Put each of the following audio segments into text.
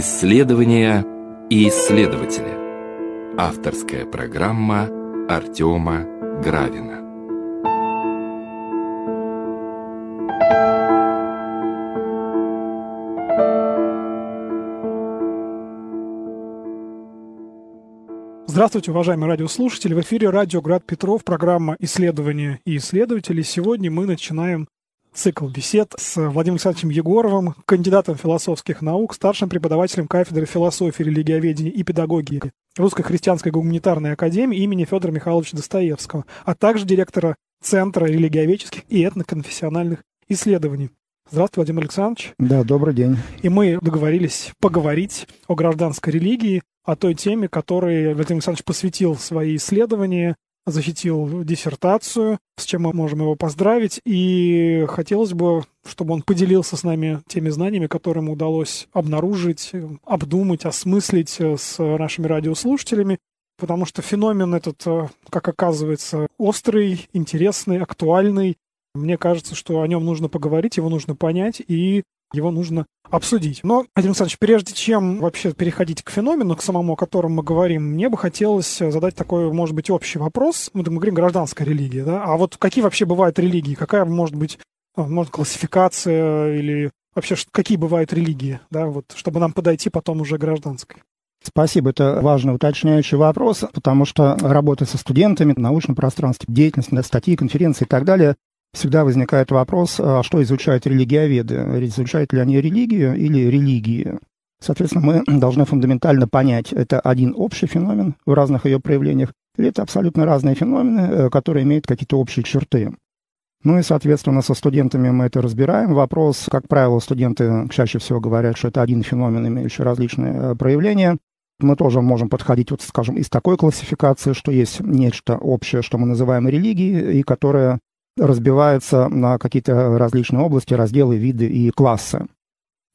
Исследования и исследователи. Авторская программа Артема Гравина. Здравствуйте, уважаемые радиослушатели. В эфире радио «Град Петров», программа «Исследования и исследователи». Сегодня мы начинаем цикл бесед с Владимиром Александровичем Егоровым, кандидатом философских наук, старшим преподавателем кафедры философии, религиоведения и педагогики Русской христианской гуманитарной академии имени Федора Михайловича Достоевского, а также директора Центра религиоведческих и этноконфессиональных исследований. Здравствуйте, Владимир Александрович. Да, добрый день. И мы договорились поговорить о гражданской религии, о той теме, которой Владимир Александрович посвятил свои исследования, защитил диссертацию, с чем мы можем его поздравить. И хотелось бы, чтобы он поделился с нами теми знаниями, которые ему удалось обнаружить, обдумать, осмыслить с нашими радиослушателями. Потому что феномен этот, как оказывается, острый, интересный, актуальный. Мне кажется, что о нем нужно поговорить, его нужно понять и его нужно обсудить. Но, Владимир Александрович, прежде чем вообще переходить к феномену, к самому, о котором мы говорим, мне бы хотелось задать такой, может быть, общий вопрос. Мы, мы говорим гражданская религия, да? А вот какие вообще бывают религии? Какая может быть, а, может, классификация или вообще какие бывают религии, да, вот, чтобы нам подойти потом уже гражданской? Спасибо, это важный уточняющий вопрос, потому что работа со студентами научном пространстве, деятельность, статьи, конференции и так далее всегда возникает вопрос, а что изучают религиоведы? Изучают ли они религию или религии? Соответственно, мы должны фундаментально понять, это один общий феномен в разных ее проявлениях, или это абсолютно разные феномены, э, которые имеют какие-то общие черты. Ну и, соответственно, со студентами мы это разбираем. Вопрос, как правило, студенты чаще всего говорят, что это один феномен, имеющий различные э, проявления. Мы тоже можем подходить, вот, скажем, из такой классификации, что есть нечто общее, что мы называем религией, и которое разбивается на какие-то различные области, разделы, виды и классы.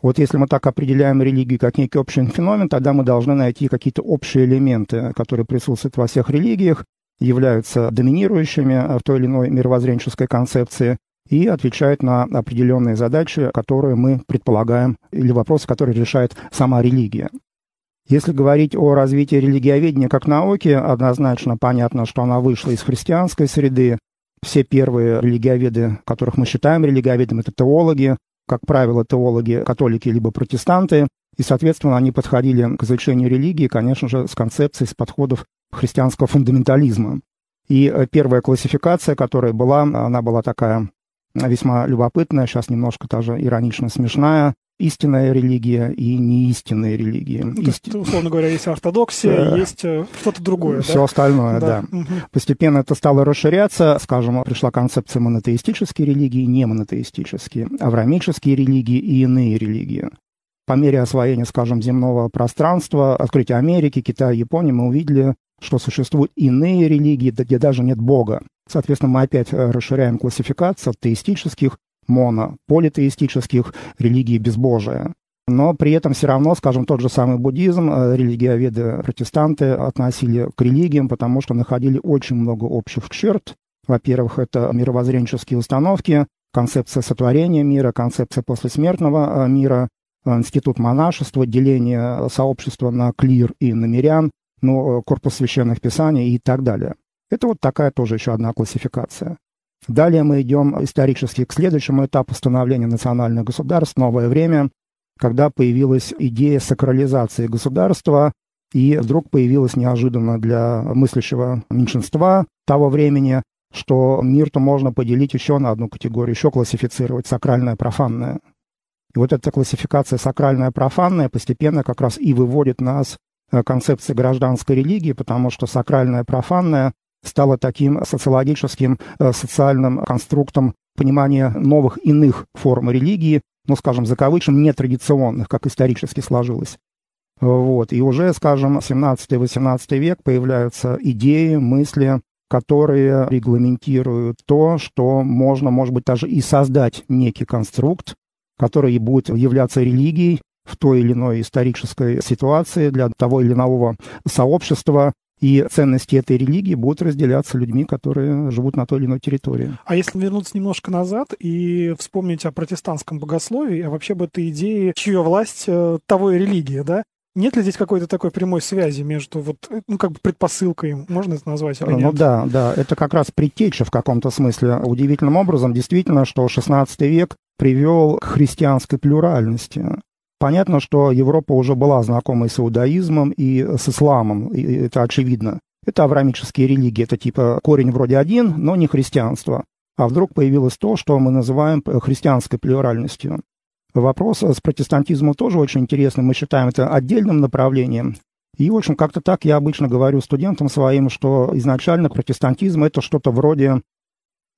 Вот если мы так определяем религию как некий общий феномен, тогда мы должны найти какие-то общие элементы, которые присутствуют во всех религиях, являются доминирующими в той или иной мировоззренческой концепции и отвечают на определенные задачи, которые мы предполагаем, или вопросы, которые решает сама религия. Если говорить о развитии религиоведения как науки, однозначно понятно, что она вышла из христианской среды, все первые религиоведы, которых мы считаем религиоведами, это теологи, как правило, теологи католики либо протестанты, и, соответственно, они подходили к изучению религии, конечно же, с концепцией, с подходов христианского фундаментализма. И э, первая классификация, которая была, она была такая весьма любопытная, сейчас немножко даже иронично смешная истинная религия и неистинная религия. Ну, Ист... есть, условно говоря, есть ортодоксия, есть э, что-то другое. Все да? остальное, да. да. Угу. Постепенно это стало расширяться. Скажем, пришла концепция монотеистической религии, не монотеистические, аврамические религии и иные религии. По мере освоения, скажем, земного пространства, открытия Америки, Китая, Японии, мы увидели, что существуют иные религии, где даже нет Бога. Соответственно, мы опять э, расширяем классификацию от теистических моно, политеистических религий безбожия. Но при этом все равно, скажем, тот же самый буддизм, э, религиоведы, протестанты относили к религиям, потому что находили очень много общих черт. Во-первых, это мировоззренческие установки, концепция сотворения мира, концепция послесмертного э, мира, э, институт монашества, деление сообщества на клир и на мирян, ну, корпус священных писаний и так далее. Это вот такая тоже еще одна классификация. Далее мы идем исторически к следующему этапу становления национальных государств, новое время, когда появилась идея сакрализации государства, и вдруг появилось неожиданно для мыслящего меньшинства того времени, что мир-то можно поделить еще на одну категорию, еще классифицировать сакральное, профанное. И вот эта классификация сакральное, профанное постепенно как раз и выводит нас к концепции гражданской религии, потому что сакральное, профанное стало таким социологическим, э, социальным конструктом понимания новых иных форм религии, ну, скажем, за кавычем, нетрадиционных, как исторически сложилось. Вот. И уже, скажем, 17-18 век появляются идеи, мысли, которые регламентируют то, что можно, может быть, даже и создать некий конструкт, который будет являться религией в той или иной исторической ситуации для того или иного сообщества, и ценности этой религии будут разделяться людьми, которые живут на той или иной территории. А если вернуться немножко назад и вспомнить о протестантском богословии, а вообще об этой идее, чья власть, э, того и религия, да? Нет ли здесь какой-то такой прямой связи между вот, ну, как бы предпосылкой, можно это назвать или ну нет? Ну да, да, это как раз предтеча в каком-то смысле. Удивительным образом, действительно, что XVI век привел к христианской плюральности. Понятно, что Европа уже была знакома и с иудаизмом, и с исламом, и это очевидно. Это аврамические религии, это типа корень вроде один, но не христианство. А вдруг появилось то, что мы называем христианской плюральностью. Вопрос с протестантизмом тоже очень интересный. Мы считаем это отдельным направлением. И, в общем, как-то так я обычно говорю студентам своим, что изначально протестантизм – это что-то вроде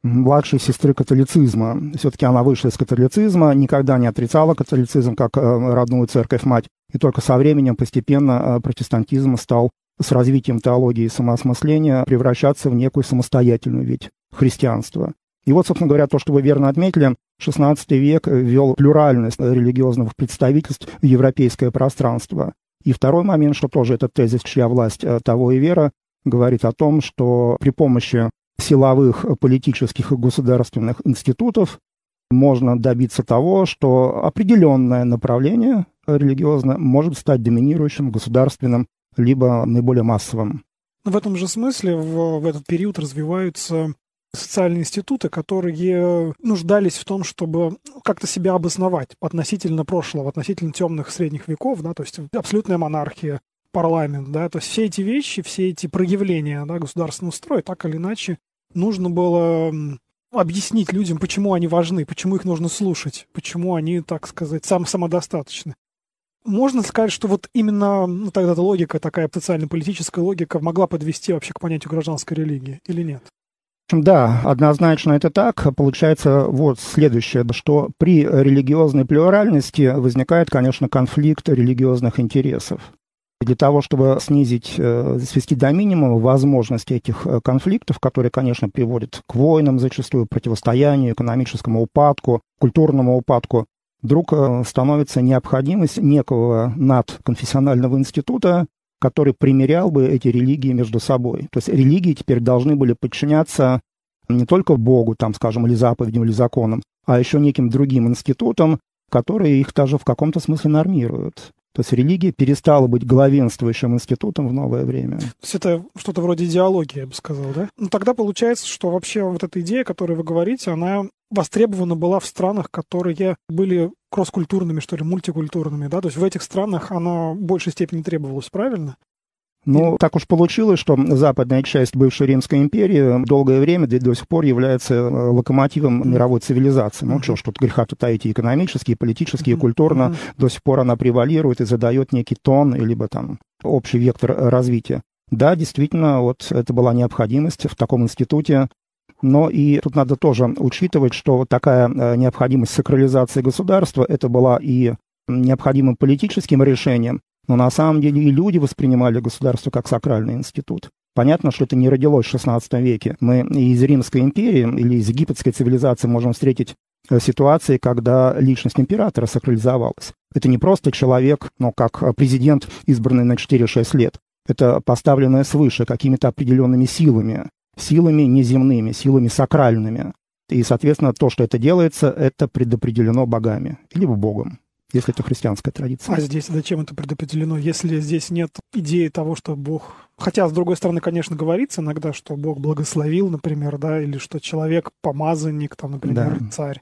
младшей сестры католицизма. Все-таки она вышла из католицизма, никогда не отрицала католицизм как э, родную церковь-мать. И только со временем постепенно э, протестантизм стал с развитием теологии и самоосмысления превращаться в некую самостоятельную ведь христианство. И вот, собственно говоря, то, что вы верно отметили, XVI век ввел плюральность религиозных представительств в европейское пространство. И второй момент, что тоже этот тезис «чья власть, э, того и вера», говорит о том, что при помощи силовых, политических и государственных институтов можно добиться того, что определенное направление религиозное может стать доминирующим, государственным, либо наиболее массовым. В этом же смысле в, в этот период развиваются социальные институты, которые нуждались в том, чтобы как-то себя обосновать относительно прошлого, относительно темных средних веков, да, то есть абсолютная монархия, парламент, да, то есть все эти вещи, все эти проявления да, государственного строя, так или иначе, нужно было объяснить людям, почему они важны, почему их нужно слушать, почему они, так сказать, сам самодостаточны. Можно сказать, что вот именно ну, тогда-то логика, такая социально-политическая логика могла подвести вообще к понятию гражданской религии или нет? Да, однозначно это так. Получается вот следующее, что при религиозной плюральности возникает, конечно, конфликт религиозных интересов. Для того, чтобы снизить, э, свести до минимума возможности этих э, конфликтов, которые, конечно, приводят к войнам зачастую, противостоянию, экономическому упадку, культурному упадку, вдруг э, становится необходимость некого надконфессионального института, который примерял бы эти религии между собой. То есть религии теперь должны были подчиняться не только Богу, там, скажем, или заповедям, или законам, а еще неким другим институтам, которые их даже в каком-то смысле нормируют. То есть религия перестала быть главенствующим институтом в новое время. То есть это что-то вроде идеологии, я бы сказал, да? Ну тогда получается, что вообще вот эта идея, о которой вы говорите, она востребована была в странах, которые были кросс-культурными, что ли, мультикультурными, да? То есть в этих странах она в большей степени требовалась, правильно? Ну, так уж получилось, что западная часть бывшей Римской империи долгое время до сих пор является э, локомотивом мировой цивилизации. Ну, что ж, тут греха тут таить и экономически, и политически, и культурно. До сих пор она превалирует и задает некий тон, либо там общий вектор развития. Да, действительно, вот это была необходимость в таком институте. Но и тут надо тоже учитывать, что такая э, необходимость сакрализации государства, это была и необходимым политическим решением, но на самом деле и люди воспринимали государство как сакральный институт. Понятно, что это не родилось в XVI веке. Мы из Римской империи или из египетской цивилизации можем встретить э, ситуации, когда личность императора сакрализовалась. Это не просто человек, но как президент, избранный на 4-6 лет. Это поставленное свыше какими-то определенными силами, силами неземными, силами сакральными. И, соответственно, то, что это делается, это предопределено богами, либо богом если это христианская традиция. А здесь зачем это предопределено, если здесь нет идеи того, что Бог... Хотя, с другой стороны, конечно, говорится иногда, что Бог благословил, например, да, или что человек помазанник, там, например, да. царь.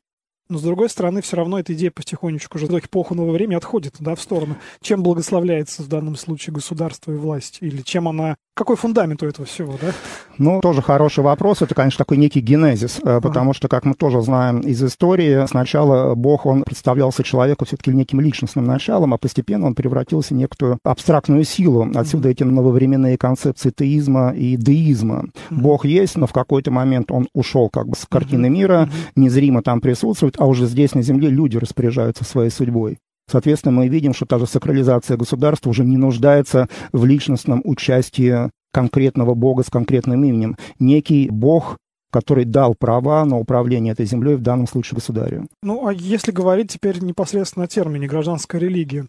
Но, с другой стороны, все равно эта идея потихонечку уже до эпоху нового времени отходит да, в сторону. Чем благословляется в данном случае государство и власть? Или чем она... Какой фундамент у этого всего, да? Ну, тоже хороший вопрос. Это, конечно, такой некий генезис, э, потому ага. что, как мы тоже знаем из истории, сначала Бог, он представлялся человеку все-таки неким личностным началом, а постепенно он превратился в некую абстрактную силу. Отсюда эти нововременные концепции теизма и деизма. Бог есть, но в какой-то момент он ушел как бы с картины мира, незримо там присутствует, а уже здесь на Земле люди распоряжаются своей судьбой. Соответственно, мы видим, что та же сакрализация государства уже не нуждается в личностном участии конкретного бога с конкретным именем. Некий бог который дал права на управление этой землей, в данном случае государю. Ну, а если говорить теперь непосредственно о термине гражданская религия,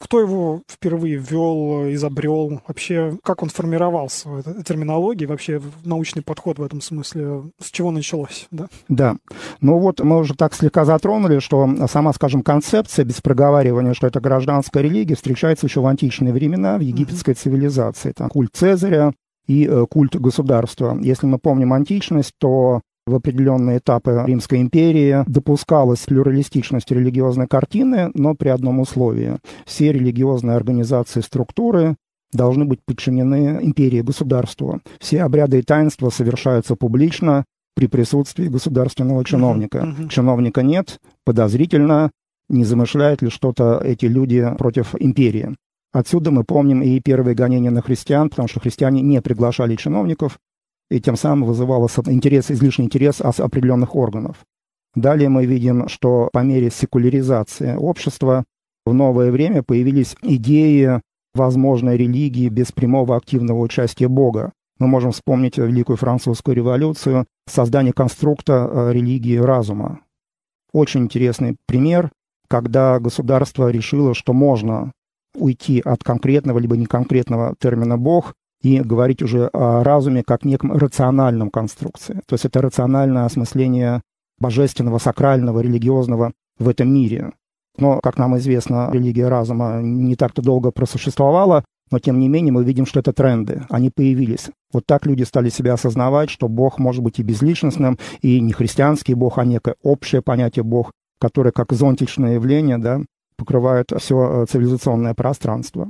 Кто его впервые ввел, изобрел? Вообще, как он формировался? Это терминология, вообще научный подход в этом смысле? С чего началось? Да, да. ну вот мы уже так слегка затронули, что сама, скажем, концепция без проговаривания, что это гражданская религия, встречается еще в античные времена в египетской mm-hmm. цивилизации. Там культ Цезаря и э, культ государства. Если мы помним античность, то в определенные этапы Римской империи допускалась плюралистичность религиозной картины, но при одном условии. Все религиозные организации, структуры должны быть подчинены империи, государству. Все обряды и таинства совершаются публично при присутствии государственного чиновника. Uh-huh, uh-huh. Чиновника нет, подозрительно, не замышляют ли что-то эти люди против империи. Отсюда мы помним и первые гонения на христиан, потому что христиане не приглашали чиновников, и тем самым вызывался интерес, излишний интерес определенных органов. Далее мы видим, что по мере секуляризации общества в новое время появились идеи возможной религии без прямого активного участия Бога. Мы можем вспомнить Великую Французскую революцию, создание конструкта э, религии разума. Очень интересный пример, когда государство решило, что можно уйти от конкретного либо неконкретного термина «бог» и говорить уже о разуме как неком рациональном конструкции. То есть это рациональное осмысление божественного, сакрального, религиозного в этом мире. Но, как нам известно, религия разума не так-то долго просуществовала, но тем не менее мы видим, что это тренды, они появились. Вот так люди стали себя осознавать, что Бог может быть и безличностным, и не христианский Бог, а некое общее понятие Бог, которое как зонтичное явление да, покрывает все э, цивилизационное пространство.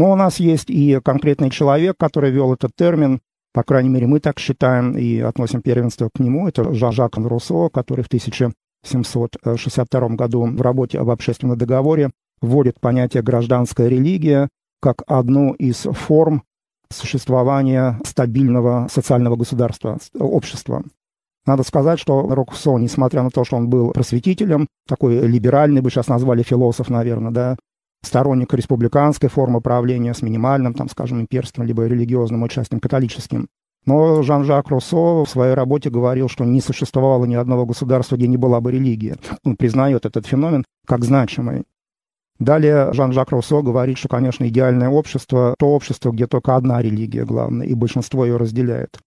Но у нас есть и конкретный человек, который вел этот термин, по крайней мере, мы так считаем и относим первенство к нему. Это Жан-Жак Руссо, который в 1762 году в работе об общественном договоре вводит понятие «гражданская религия» как одну из форм существования стабильного социального государства, общества. Надо сказать, что Рокуссо, несмотря на то, что он был просветителем, такой либеральный, бы сейчас назвали философ, наверное, да, сторонник республиканской формы правления с минимальным, там, скажем, имперским либо религиозным участием католическим. Но Жан-Жак Руссо в своей работе говорил, что не существовало ни одного государства, где не была бы религия. Он признает этот феномен как значимый. Далее Жан-Жак Руссо говорит, что, конечно, идеальное общество – то общество, где только одна религия главная, и большинство ее разделяет.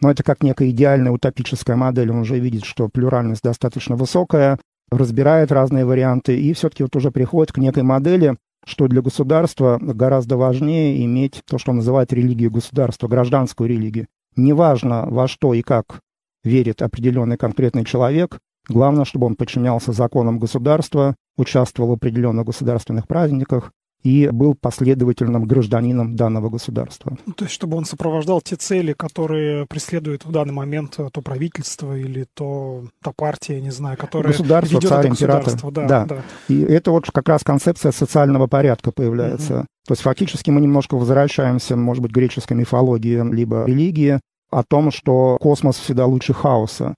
Но это как некая идеальная утопическая модель. Он уже видит, что плюральность достаточно высокая, разбирает разные варианты и все-таки вот уже приходит к некой модели, что для государства гораздо важнее иметь то, что он называет религию государства, гражданскую религию. Неважно, во что и как верит определенный конкретный человек, главное, чтобы он подчинялся законам государства, участвовал в определенных государственных праздниках, и был последовательным гражданином данного государства. Ну, то есть, чтобы он сопровождал те цели, которые преследует в данный момент то правительство или то та партия, не знаю, которая государство, ведет царь, император. Да, да. да. И это вот как раз концепция социального порядка появляется. Угу. То есть фактически мы немножко возвращаемся, может быть, к греческой мифологии либо религии, о том, что космос всегда лучше хаоса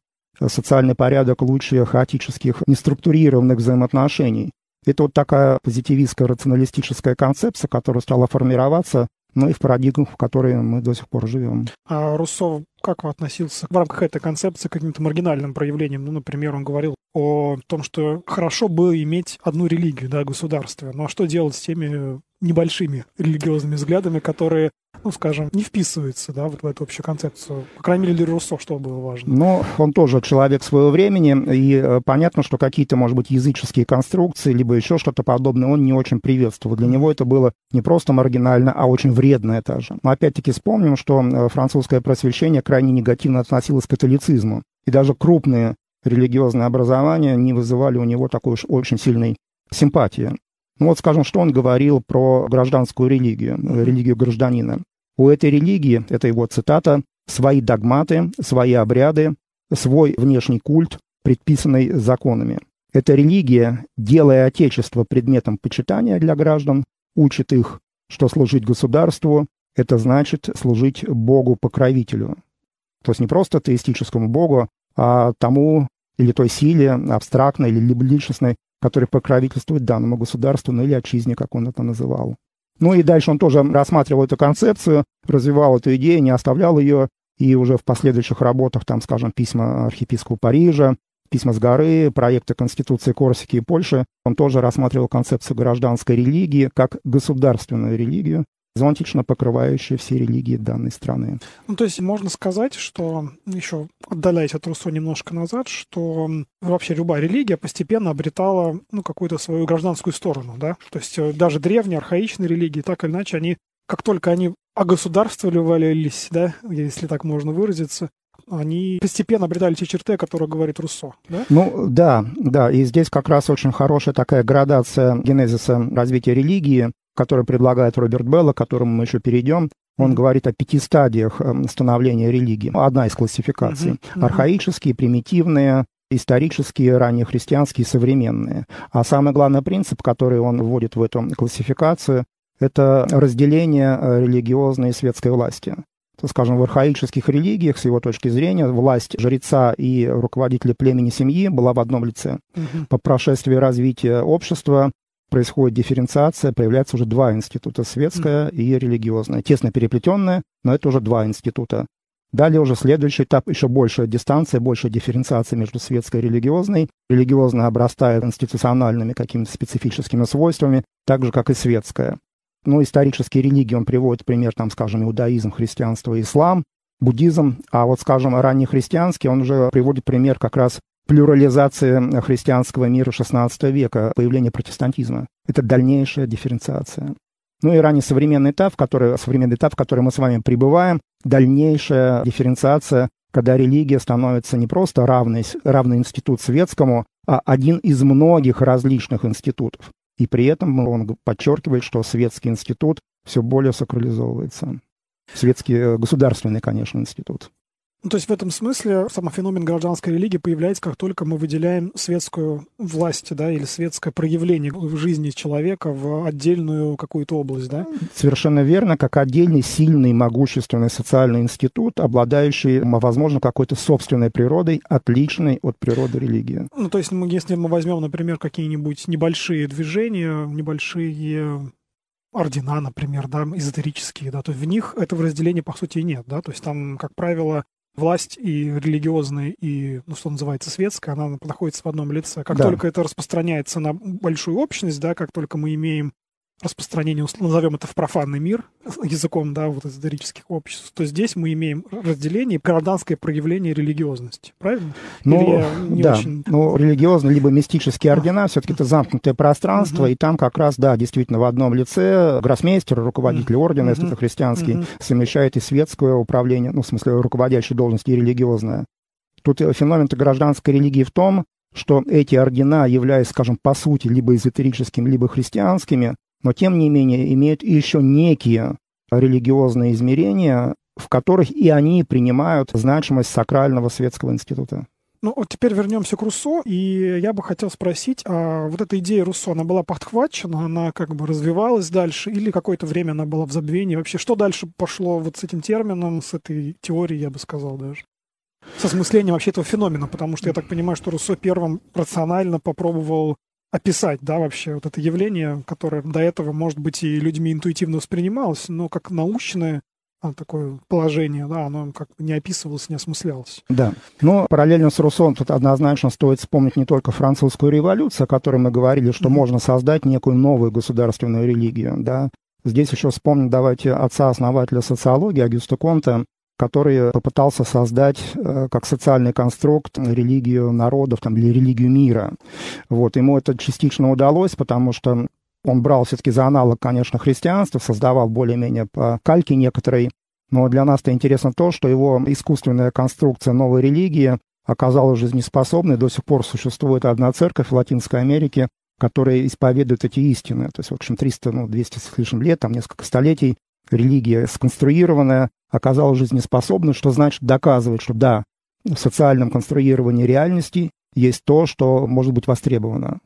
социальный порядок лучше хаотических, неструктурированных взаимоотношений. Это вот такая позитивистская рационалистическая концепция, которая стала формироваться ну и в парадигмах, в которой мы до сих пор живем. А Руссо как относился в рамках этой концепции к каким-то маргинальным проявлениям? Ну, например, он говорил о том, что хорошо бы иметь одну религию, да, государство. Ну а что делать с теми небольшими религиозными взглядами, которые, ну, скажем, не вписываются да, вот в эту общую концепцию. По крайней мере, для Руссо что было важно? Ну, он тоже человек своего времени, и э, понятно, что какие-то, может быть, языческие конструкции, либо еще что-то подобное он не очень приветствовал. Для него это было не просто маргинально, а очень вредно это же. Но опять-таки вспомним, что э, французское просвещение крайне негативно относилось к католицизму. И даже крупные религиозные образования не вызывали у него такой уж очень сильной симпатии. Ну вот, скажем, что он говорил про гражданскую религию, религию гражданина. У этой религии, это его цитата, свои догматы, свои обряды, свой внешний культ, предписанный законами. Эта религия, делая Отечество предметом почитания для граждан, учит их, что служить государству – это значит служить Богу-покровителю. То есть не просто теистическому Богу, а тому или той силе, абстрактной или личностной, который покровительствует данному государству, ну или отчизне, как он это называл. Ну и дальше он тоже рассматривал эту концепцию, развивал эту идею, не оставлял ее, и уже в последующих работах, там, скажем, письма архиепископу Парижа, письма с горы, проекты Конституции Корсики и Польши, он тоже рассматривал концепцию гражданской религии как государственную религию, зонтично покрывающую все религии данной страны. Ну, то есть можно сказать, что, еще отдаляясь от Руссо немножко назад, что вообще любая религия постепенно обретала ну, какую-то свою гражданскую сторону, да? То есть э, даже древние, архаичные религии, так или иначе, они, как только они огосударствовались, да, если так можно выразиться, они постепенно обретали те черты, о которых говорит Руссо, да? Ну, да, да, и здесь как раз очень хорошая такая градация генезиса развития религии, которую предлагает Роберт Белла, к которому мы еще перейдем. Он говорит о пяти стадиях эм, становления религии. Одна из классификаций. Архаические, примитивные, исторические, раннехристианские, современные. А самый главный принцип, который он вводит в эту классификацию, это разделение э, религиозной и светской власти скажем, в архаических религиях, с его точки зрения, власть жреца и руководителя племени семьи была в одном лице. Угу. По прошествии развития общества происходит дифференциация, появляются уже два института, светское угу. и религиозное. Тесно переплетенное, но это уже два института. Далее уже следующий этап, еще большая дистанция, большая дифференциация между светской и религиозной. Религиозная обрастает институциональными какими-то специфическими свойствами, так же, как и светская ну, исторические религии он приводит пример, там, скажем, иудаизм, христианство, ислам, буддизм, а вот, скажем, раннехристианский, он уже приводит пример как раз плюрализации христианского мира XVI века, появления протестантизма. Это дальнейшая дифференциация. Ну и ранее современный этап, в который, современный этап, в который мы с вами пребываем, дальнейшая дифференциация, когда религия становится не просто равный, равный институт светскому, а один из многих различных институтов. И при этом он подчеркивает, что светский институт все более сакрализовывается. Светский э, государственный, конечно, институт. Ну, то есть в этом смысле сам феномен гражданской религии появляется, как только мы выделяем светскую власть, да, или светское проявление в жизни человека в отдельную какую-то область, да? Совершенно верно, как отдельный сильный, могущественный социальный институт, обладающий, возможно, какой-то собственной природой, отличной от природы религии. Ну, то есть, если мы возьмем, например, какие-нибудь небольшие движения, небольшие ордена, например, да, эзотерические, да, то в них этого разделения, по сути, нет, да, то есть там, как правило, власть и религиозная, и, ну, что называется, светская, она находится в одном лице. Как да. только это распространяется на большую общность, да, как только мы имеем распространение, назовем это в профанный мир, языком, да, вот эзотерических обществ, то здесь мы имеем разделение, гражданское проявление религиозности, правильно? Ну, да, очень... ну, религиозные либо мистические ордена, все-таки это замкнутое пространство, и там как раз, да, действительно, в одном лице гроссмейстер, руководитель ордена, если это христианский, совмещает и светское управление, ну, в смысле, руководящей должности, и религиозное. Тут феномен гражданской религии в том, что эти ордена, являясь, скажем, по сути, либо эзотерическими, либо христианскими, но тем не менее имеют еще некие религиозные измерения, в которых и они принимают значимость сакрального светского института. Ну, вот теперь вернемся к Руссо, и я бы хотел спросить, а вот эта идея Руссо, она была подхвачена, она как бы развивалась дальше, или какое-то время она была в забвении? Вообще, что дальше пошло вот с этим термином, с этой теорией, я бы сказал даже? С осмыслением вообще этого феномена, потому что я так понимаю, что Руссо первым рационально попробовал описать, да, вообще вот это явление, которое до этого, может быть, и людьми интуитивно воспринималось, но как научное а, такое положение, да, оно как бы не описывалось, не осмыслялось. Да. Но параллельно с Руссо тут однозначно стоит вспомнить не только французскую революцию, о которой мы говорили, что mm-hmm. можно создать некую новую государственную религию, да. Здесь еще вспомним, давайте, отца-основателя социологии Агюста Конта, который попытался создать э, как социальный конструкт религию народов там, или религию мира. Вот, ему это частично удалось, потому что он брал все-таки за аналог, конечно, христианства, создавал более-менее по кальке некоторой, но для нас-то интересно то, что его искусственная конструкция новой религии оказалась жизнеспособной. До сих пор существует одна церковь в Латинской Америке, которая исповедует эти истины. То есть, в общем, 300, ну, 200 с лишним лет, там несколько столетий религия сконструированная, оказалась жизнеспособной, что значит доказывать, что да, в социальном конструировании реальности есть то, что может быть востребовано.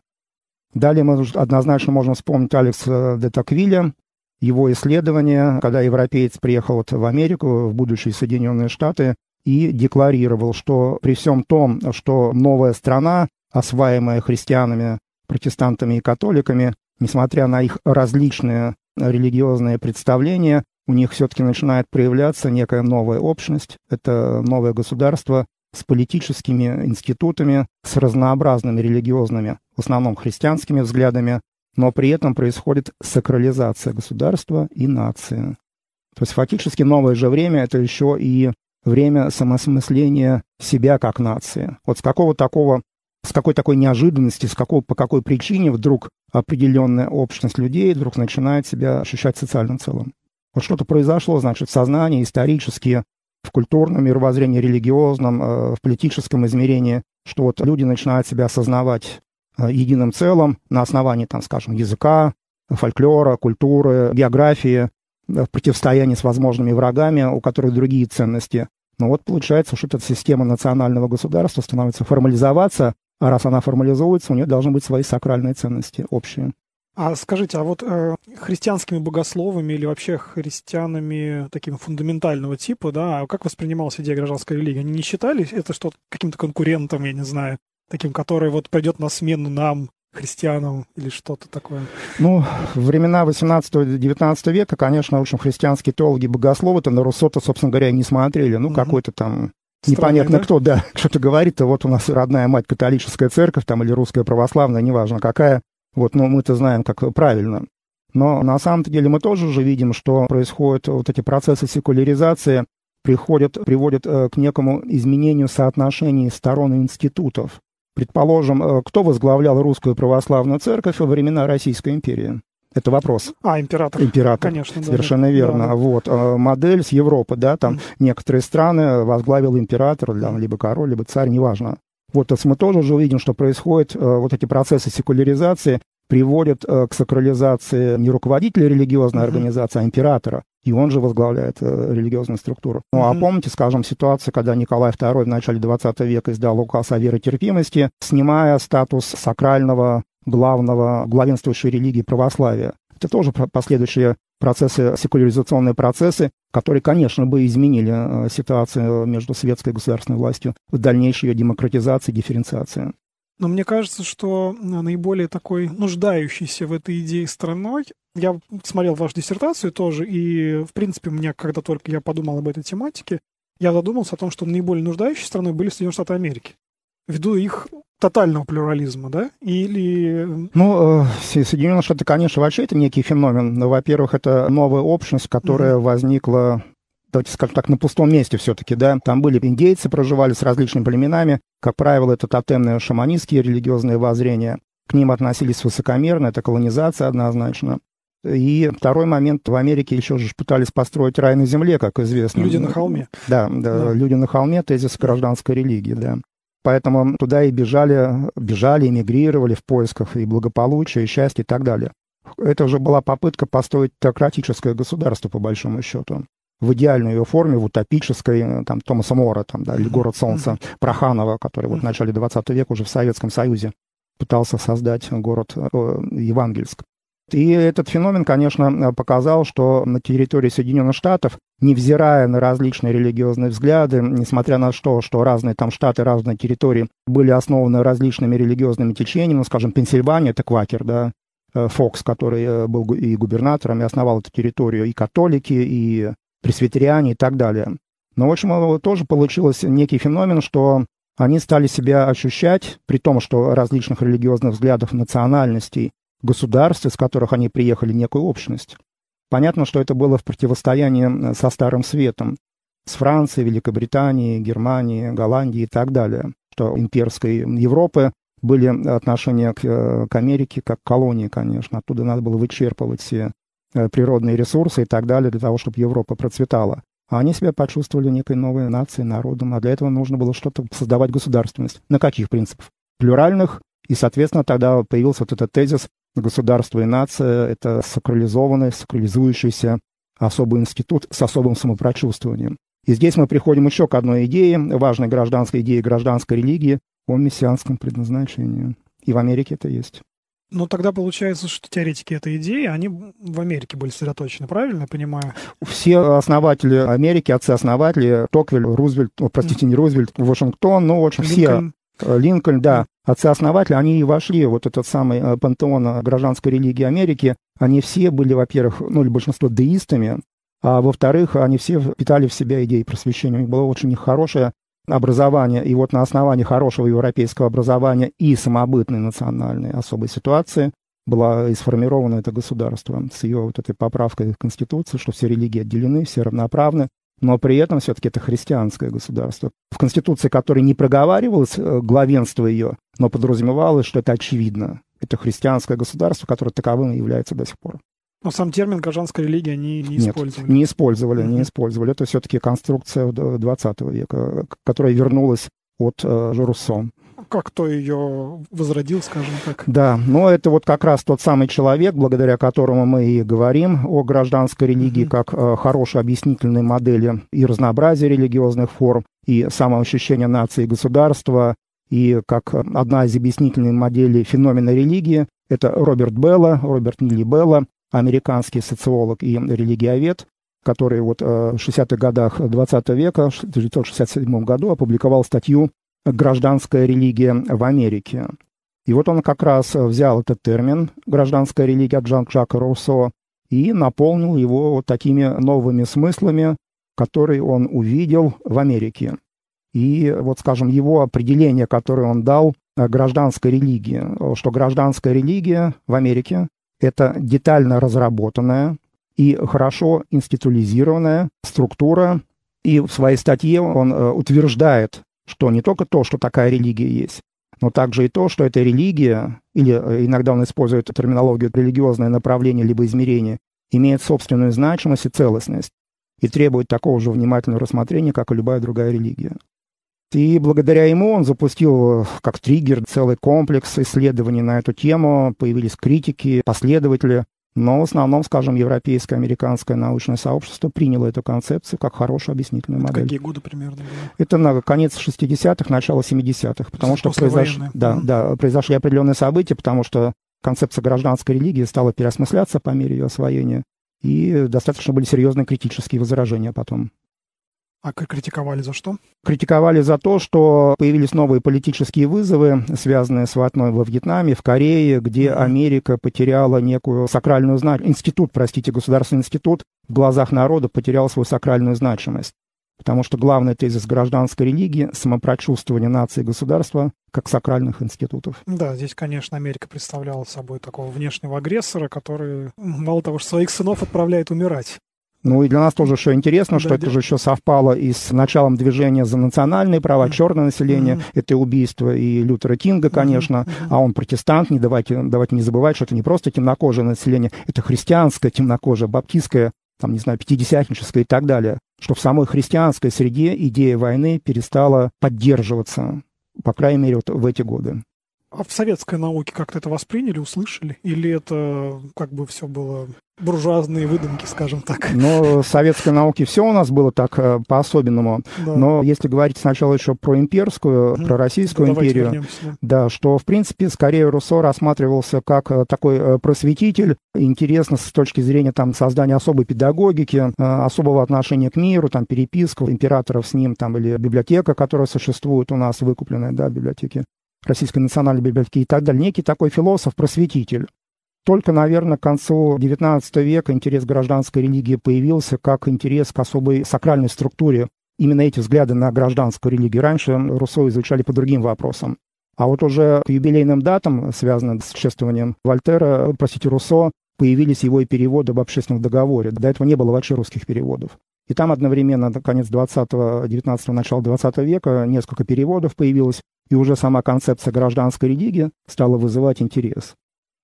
Далее мы однозначно можем вспомнить Алекса де Таквиля, его исследование, когда европеец приехал вот в Америку, в будущие Соединенные Штаты, и декларировал, что при всем том, что новая страна, осваиваемая христианами, протестантами и католиками, несмотря на их различные религиозные представления, у них все-таки начинает проявляться некая новая общность, это новое государство, с политическими институтами, с разнообразными религиозными, в основном христианскими взглядами, но при этом происходит сакрализация государства и нации. То есть фактически новое же время – это еще и время самосмысления себя как нации. Вот с какого такого, с какой такой неожиданности, с какого, по какой причине вдруг определенная общность людей вдруг начинает себя ощущать социальным целым. Вот что-то произошло, значит, в сознании исторически, в культурном мировоззрении, религиозном, э, в политическом измерении, что вот люди начинают себя осознавать э, единым целым на основании, там, скажем, языка, фольклора, культуры, географии, в противостоянии с возможными врагами, у которых другие ценности. Но вот получается, что эта система национального государства становится формализоваться, а раз она формализуется, у нее должны быть свои сакральные ценности общие. А скажите, а вот э, христианскими богословами или вообще христианами таким фундаментального типа, да, а как воспринималась идея гражданской религии? Они не считали это что каким-то конкурентом, я не знаю, таким, который вот придет на смену нам, христианам или что-то такое? Ну, времена 18-19 века, конечно, в общем, христианские теологи, богословы-то на Руссо-то, собственно говоря, не смотрели. Ну, mm какой-то там Странный, непонятно да? кто, да, что-то говорит, а вот у нас родная мать католическая церковь там или русская православная, неважно какая, вот, но мы-то знаем, как правильно. Но на самом-то деле мы тоже уже видим, что происходят вот эти процессы секуляризации, приходят, приводят э, к некому изменению соотношений сторон и институтов. Предположим, э, кто возглавлял русскую православную церковь во времена Российской империи? Это вопрос. А, император. Император. Конечно. Совершенно да, верно. Да. Вот. Э, модель с Европы, да, там mm. некоторые страны возглавил император, да, либо король, либо царь, неважно. Вот то есть мы тоже уже увидим, что происходит, э, вот эти процессы секуляризации приводят к сакрализации не руководителя религиозной mm-hmm. организации, а императора и он же возглавляет э, религиозную структуру. Ну, mm-hmm. а помните, скажем, ситуацию, когда Николай II в начале 20 века издал указ о веротерпимости, снимая статус сакрального главного главенствующей религии православия. Это тоже последующие процессы, секуляризационные процессы, которые, конечно, бы изменили э, ситуацию между светской и государственной властью в дальнейшей ее демократизации дифференциации. Но мне кажется, что наиболее такой нуждающейся в этой идее страной, я смотрел вашу диссертацию тоже, и, в принципе, меня, когда только я подумал об этой тематике, я задумался о том, что наиболее нуждающей страной были Соединенные Штаты Америки. Ввиду их тотального плюрализма, да? Или... Ну, э, Соединенные Штаты, конечно, вообще это некий феномен. Во-первых, это новая общность, которая mm-hmm. возникла давайте скажем так, на пустом месте все-таки, да. Там были индейцы, проживали с различными племенами. Как правило, это тотемные шаманистские религиозные воззрения. К ним относились высокомерно, это колонизация однозначно. И второй момент, в Америке еще же пытались построить рай на земле, как известно. Люди на холме. Да, да, да. люди на холме, тезис гражданской религии, да. Поэтому туда и бежали, бежали, эмигрировали в поисках и благополучия, и счастья и так далее. Это уже была попытка построить теократическое государство, по большому счету в идеальной ее форме, в утопической, э, там, Томаса Мора, там, да, или «Город солнца». Проханова, который вот в начале 20 века уже в Советском Союзе пытался создать город э, Евангельск. И этот феномен, конечно, показал, что на территории Соединенных Штатов, невзирая на различные религиозные взгляды, несмотря на то, что разные там штаты, разные территории были основаны различными религиозными течениями, ну, скажем, Пенсильвания, это квакер, да, э, Фокс, который был и губернатором, и основал эту территорию, и католики, и пресвитериане и так далее. Но, в общем, тоже получилось некий феномен, что они стали себя ощущать, при том, что различных религиозных взглядов, национальностей, государств, из которых они приехали, некую общность. Понятно, что это было в противостоянии со Старым Светом, с Францией, Великобританией, Германией, Голландией и так далее, что имперской Европы были отношения к, к Америке как к колонии, конечно. Оттуда надо было вычерпывать все Э, природные ресурсы и так далее для того, чтобы Европа процветала. А они себя почувствовали некой новой нацией, народом, а для этого нужно было что-то создавать государственность. На каких принципах? Плюральных, и, соответственно, тогда появился вот этот тезис «государство и нация» — это сакрализованный, сакрализующийся особый институт с особым самопрочувствованием. И здесь мы приходим еще к одной идее, важной гражданской идее гражданской религии о мессианском предназначении. И в Америке это есть. Ну, тогда получается, что теоретики этой идеи, они в Америке были сосредоточены, правильно я понимаю? Все основатели Америки, отцы-основатели, Токвиль, Рузвельт, о, простите, не Рузвельт, Вашингтон, ну, в общем, Линкольн. все, Линкольн, да, отцы-основатели, они и вошли вот этот самый э, пантеон гражданской религии Америки, они все были, во-первых, ну, или большинство деистами, а во-вторых, они все питали в себя идеи просвещения. У них была очень хорошая образования, и вот на основании хорошего европейского образования и самобытной национальной особой ситуации была сформировано это государство с ее вот этой поправкой в Конституции, что все религии отделены, все равноправны, но при этом все-таки это христианское государство. В Конституции, которой не проговаривалось э, главенство ее, но подразумевалось, что это очевидно. Это христианское государство, которое таковым и является до сих пор. Но сам термин гражданская религия они не Нет, использовали. не использовали, mm-hmm. не использовали. Это все-таки конструкция 20 века, которая вернулась от э, Руссо. Как кто ее возродил, скажем так. Да, но это вот как раз тот самый человек, благодаря которому мы и говорим о гражданской религии, mm-hmm. как э, хорошей объяснительной модели и разнообразия религиозных форм, и самоощущения нации и государства, и как одна из объяснительных моделей феномена религии. Это Роберт Белла, Роберт Нилли Белла, американский социолог и религиовед, который вот э, в 60-х годах 20 века, в 1967 году опубликовал статью «Гражданская религия в Америке». И вот он как раз взял этот термин «гражданская религия» Жан-Жака Руссо и наполнил его вот такими новыми смыслами, которые он увидел в Америке. И вот, скажем, его определение, которое он дал гражданской религии, что гражданская религия в Америке это детально разработанная и хорошо институализированная структура. И в своей статье он э, утверждает, что не только то, что такая религия есть, но также и то, что эта религия, или э, иногда он использует терминологию религиозное направление либо измерение, имеет собственную значимость и целостность и требует такого же внимательного рассмотрения, как и любая другая религия. И благодаря ему он запустил э, как триггер целый комплекс исследований на эту тему. Появились критики, последователи. Но в основном, скажем, европейское, американское научное сообщество приняло эту концепцию как хорошую объяснительную Это модель. Какие годы примерно? Были? Это на конец 60-х, начало 70-х, потому что произош... да, mm-hmm. да, произошли определенные события, потому что концепция гражданской религии стала переосмысляться по мере ее освоения, и достаточно были серьезные критические возражения потом. А критиковали за что? Критиковали за то, что появились новые политические вызовы, связанные с войной во Вьетнаме, в Корее, где Америка потеряла некую сакральную значимость. Институт, простите, государственный институт в глазах народа потерял свою сакральную значимость. Потому что главный тезис гражданской религии – самопрочувствование нации и государства как сакральных институтов. Да, здесь, конечно, Америка представляла собой такого внешнего агрессора, который мало того, что своих сынов отправляет умирать, ну и для нас тоже еще интересно, что да, это же еще совпало и с началом движения за национальные права, mm-hmm. черное население. Mm-hmm. Это убийство и Лютера Кинга, конечно, mm-hmm. а он протестант. Не давайте, давайте не забывать, что это не просто темнокожее население, это христианское темнокожее, баптистское, там, не знаю, пятидесятническое и так далее. Что в самой христианской среде идея войны перестала поддерживаться, по крайней мере, вот в эти годы. А в советской науке как-то это восприняли, услышали? Или это как бы все было буржуазные выдумки, скажем так? Но в советской науке все у нас было так э, по-особенному. Да. Но если говорить сначала еще про имперскую, mm про Российскую да, империю, вернемся, да. да, что в принципе скорее Руссо рассматривался как э, такой э, просветитель, интересно с точки зрения там создания особой педагогики, особого отношения к миру, там переписка императоров с ним, там или библиотека, которая существует у нас, выкупленная, да, библиотеки Российской национальной библиотеки и так далее, некий такой философ-просветитель. Только, наверное, к концу XIX века интерес к гражданской религии появился как интерес к особой сакральной структуре. Именно эти взгляды на гражданскую религию раньше Руссо изучали по другим вопросам. А вот уже к юбилейным датам, связанным с чествованием Вольтера, простите, Руссо, появились его и переводы об общественном договоре. До этого не было вообще русских переводов. И там одновременно, конец 20-го, 19-го, начало 20 века, несколько переводов появилось, и уже сама концепция гражданской религии стала вызывать интерес.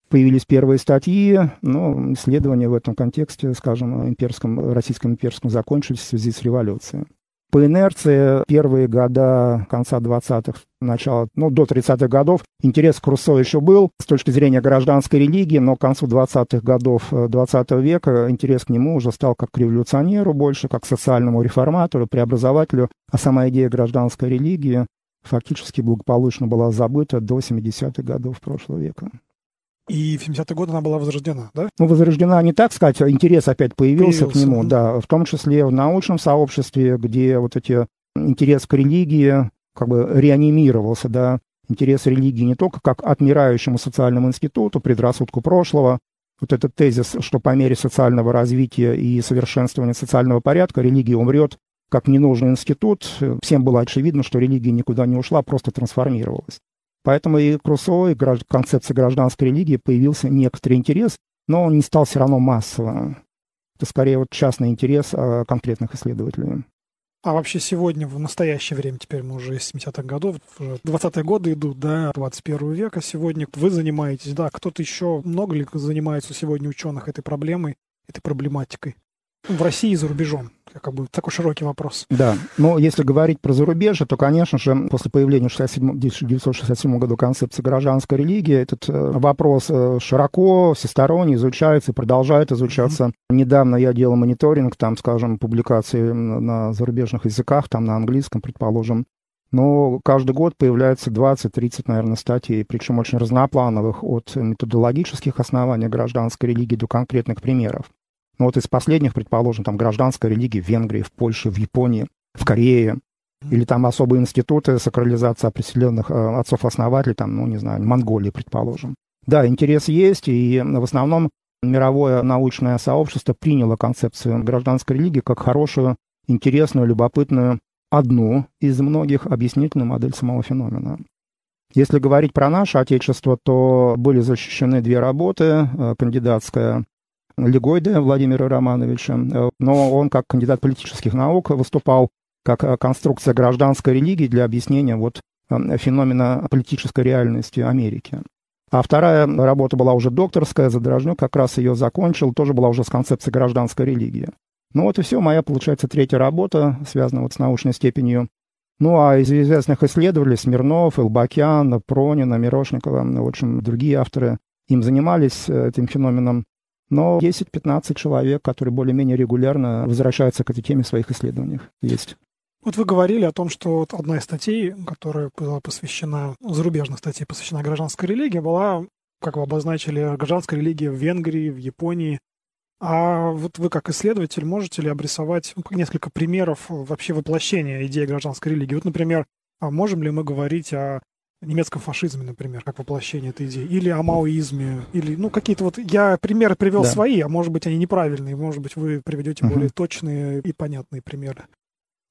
Появились первые статьи, но исследования в этом контексте, скажем, имперском, российском имперском закончились в связи с революцией. По инерции первые года конца 20-х, начала, ну, до 30-х годов интерес к Руссо еще был с точки зрения гражданской религии, но к концу 20-х годов 20 э, века интерес к нему уже стал как к революционеру больше, как к социальному реформатору, преобразователю, а сама идея гражданской религии фактически благополучно была забыта до 70-х годов прошлого века. И в 70-е годы она была возрождена, да? Ну, возрождена не так сказать, а интерес опять появился, появился к нему, да, в том числе в научном сообществе, где вот эти интерес к религии как бы реанимировался, да, интерес религии не только как отмирающему социальному институту, предрассудку прошлого, вот этот тезис, что по мере социального развития и совершенствования социального порядка религия умрет, как ненужный институт. Всем было очевидно, что религия никуда не ушла, просто трансформировалась. Поэтому и к Руссо, и к концепции гражданской религии появился некоторый интерес, но он не стал все равно массовым. Это скорее вот частный интерес а, конкретных исследователей. А вообще сегодня, в настоящее время, теперь мы уже из 70-х годов, уже 20-е годы идут, да, 21 века, сегодня вы занимаетесь, да, кто-то еще, много ли занимается сегодня ученых этой проблемой, этой проблематикой? В России и за рубежом? Как бы такой широкий вопрос. Да, но если говорить про зарубежье, то, конечно же, после появления в 1967 году концепции гражданской религии, этот э, вопрос э, широко, всесторонне изучается и продолжает изучаться. Mm-hmm. Недавно я делал мониторинг, там, скажем, публикации на зарубежных языках, там на английском, предположим. Но каждый год появляется 20-30, наверное, статей, причем очень разноплановых, от методологических оснований гражданской религии до конкретных примеров. Ну вот из последних, предположим, там гражданская религия в Венгрии, в Польше, в Японии, в Корее, или там особые институты сакрализации определенных э, отцов-основателей, там, ну, не знаю, Монголии, предположим. Да, интерес есть, и в основном мировое научное сообщество приняло концепцию гражданской религии как хорошую, интересную, любопытную, одну из многих объяснительную модель самого феномена. Если говорить про наше Отечество, то были защищены две работы. Э, кандидатская Легойда Владимира Романовича, э, но он как кандидат политических наук выступал как э, конструкция гражданской религии для объяснения вот э, феномена политической реальности Америки. А вторая работа была уже докторская, Задорожнюк как раз ее закончил, тоже была уже с концепцией гражданской религии. Ну вот и все, моя, получается, третья работа, связанная вот с научной степенью. Ну а из известных исследователей Смирнов, Илбакян, Пронина, Мирошникова, в общем, другие авторы им занимались этим феноменом но 10-15 человек, которые более-менее регулярно возвращаются к этой теме в своих исследованиях, есть. Вот вы говорили о том, что вот одна из статей, которая была посвящена, зарубежных статей, посвящена гражданской религии, была, как вы обозначили, гражданская религия в Венгрии, в Японии. А вот вы как исследователь можете ли обрисовать ну, несколько примеров вообще воплощения идеи гражданской религии? Вот, например, а можем ли мы говорить о немецком фашизме, например, как воплощение этой идеи, или о маоизме, или, ну, какие-то вот... Я примеры привел да. свои, а может быть, они неправильные, может быть, вы приведете угу. более точные и понятные примеры.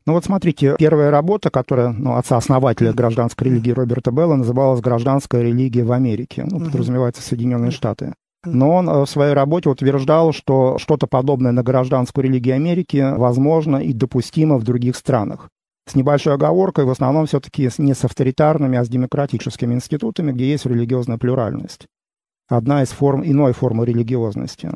Ну вот смотрите, первая работа, которая, ну, отца-основателя гражданской религии Роберта Белла называлась «Гражданская религия в Америке», ну, подразумевается Соединенные Штаты. Но он э, в своей работе утверждал, что что-то подобное на гражданскую религию Америки возможно и допустимо в других странах с небольшой оговоркой, в основном все-таки не с авторитарными, а с демократическими институтами, где есть религиозная плюральность. Одна из форм, иной формы религиозности.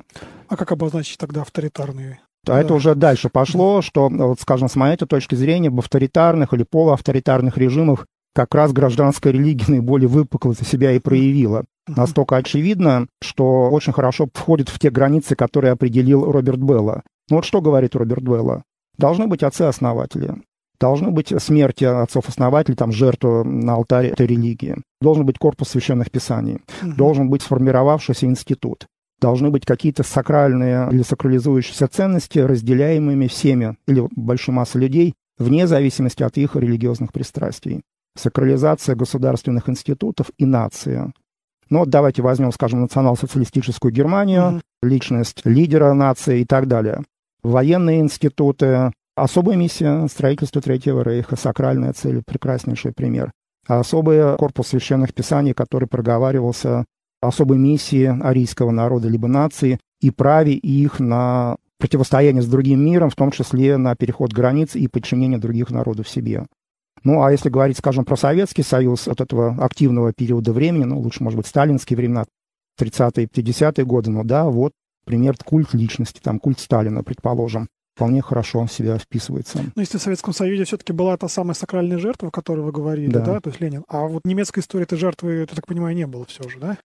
А как обозначить тогда авторитарные? А да. это уже дальше пошло, что, вот, скажем, с моей точки зрения, в авторитарных или полуавторитарных режимах как раз гражданская религия наиболее выпукло себя и проявила. Настолько очевидно, что очень хорошо входит в те границы, которые определил Роберт Белла. Ну вот что говорит Роберт Белла? Должны быть отцы-основатели. Должны быть смерти отцов-основателей, там, жертвы на алтаре этой религии. Должен быть корпус священных писаний. Угу. Должен быть сформировавшийся институт. Должны быть какие-то сакральные или сакрализующиеся ценности, разделяемыми всеми или большой массой людей, вне зависимости от их религиозных пристрастий. Сакрализация государственных институтов и нации. Ну вот давайте возьмем, скажем, национал-социалистическую Германию, mm личность лидера нации и так далее. Военные институты, Особая миссия строительства Третьего Рейха, сакральная цель, прекраснейший пример. А особый корпус священных писаний, который проговаривался особой миссии арийского народа либо нации и праве их на противостояние с другим миром, в том числе на переход границ и подчинение других народов себе. Ну, а если говорить, скажем, про Советский Союз от этого активного периода времени, ну, лучше, может быть, сталинские времена, 30-е, 50-е годы, ну да, вот пример культ личности, там, культ Сталина, предположим вполне хорошо в себя вписывается. Но если в Советском Союзе все-таки была та самая сакральная жертва, о которой вы говорили, да, да то есть Ленин, а вот немецкой истории этой жертвы, я так понимаю, не было все же, да?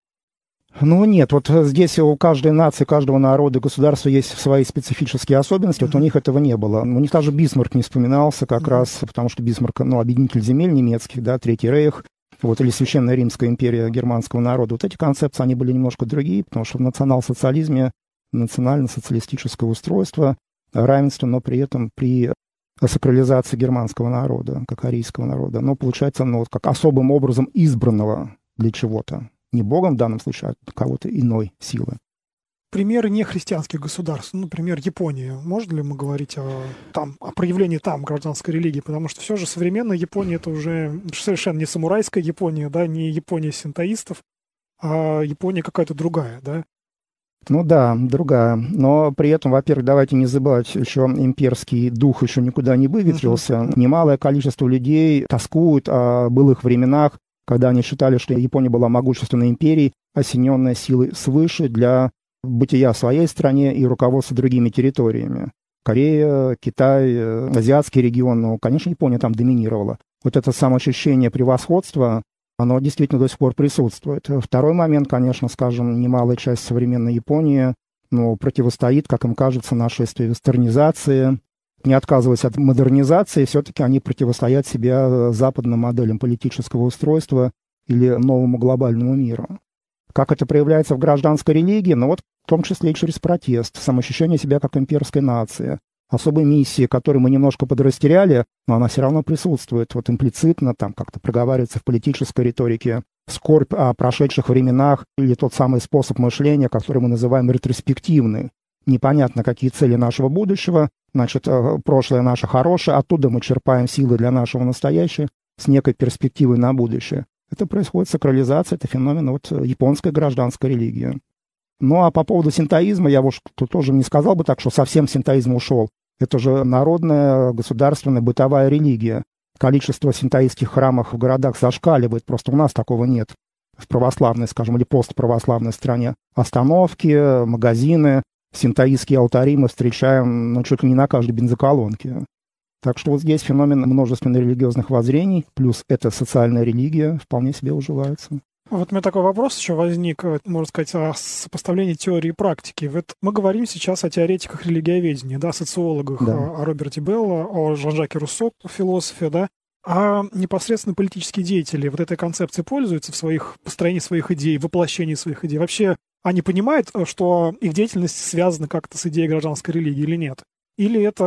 Ну нет, вот здесь у каждой нации, каждого народа, государства есть свои специфические особенности, mm-hmm. вот у них этого не было. У них даже Бисмарк не вспоминался как mm-hmm. раз, потому что Бисмарк, ну, объединитель земель немецких, да, Третий Рейх, вот, или Священная Римская империя германского народа. Вот эти концепции, они были немножко другие, потому что в национал-социализме национально-социалистическое устройство равенство, но при этом при сакрализации германского народа, как арийского народа. Но получается, ну, вот как особым образом избранного для чего-то. Не Богом в данном случае, а кого-то иной силы. примеры нехристианских государств, ну, например, Япония. Можно ли мы говорить о, там, о проявлении там гражданской религии? Потому что все же современная Япония это уже совершенно не самурайская Япония, да, не Япония синтоистов, а Япония какая-то другая, да? Ну да, другая. Но при этом, во-первых, давайте не забывать, еще имперский дух еще никуда не выветрился. Uh-huh. Немалое количество людей тоскуют о былых временах, когда они считали, что Япония была могущественной империей, осененная силой свыше для бытия своей стране и руководства другими территориями. Корея, Китай, э, азиатский регион, ну, конечно, Япония там доминировала. Вот это самоощущение превосходства, оно действительно до сих пор присутствует. Второй момент, конечно, скажем, немалая часть современной Японии ну, противостоит, как им кажется, нашествию вестернизации. Не отказываясь от модернизации, все-таки они противостоят себе западным моделям политического устройства или новому глобальному миру. Как это проявляется в гражданской религии? Ну вот в том числе и через протест, самоощущение себя как имперской нации. Особой миссии, которую мы немножко подрастеряли, но она все равно присутствует, вот имплицитно, там как-то проговаривается в политической риторике, скорбь о прошедших временах или тот самый способ мышления, который мы называем ретроспективный. Непонятно, какие цели нашего будущего, значит, э, прошлое наше хорошее, оттуда мы черпаем силы для нашего настоящего с некой перспективой на будущее. Это происходит сакрализация, это феномен вот японской гражданской религии. Ну а по поводу синтоизма, я тут тоже не сказал бы так, что совсем синтоизм ушел. Это же народная, государственная, бытовая религия. Количество синтоистских храмов в городах зашкаливает, просто у нас такого нет. В православной, скажем, или постправославной стране. Остановки, магазины, синтоистские алтари мы встречаем ну, чуть ли не на каждой бензоколонке. Так что вот здесь феномен множественных религиозных воззрений, плюс эта социальная религия вполне себе уживается. Вот у меня такой вопрос еще возник, можно сказать, о сопоставлении теории и практики. Вот мы говорим сейчас о теоретиках религиоведения, да, социологах, да. о Роберте Белло, о Жан-Жаке Руссо, философе, да, а непосредственно политические деятели вот этой концепцией пользуются в своих построении своих идей, воплощении своих идей. Вообще они понимают, что их деятельность связана как-то с идеей гражданской религии или нет? Или это,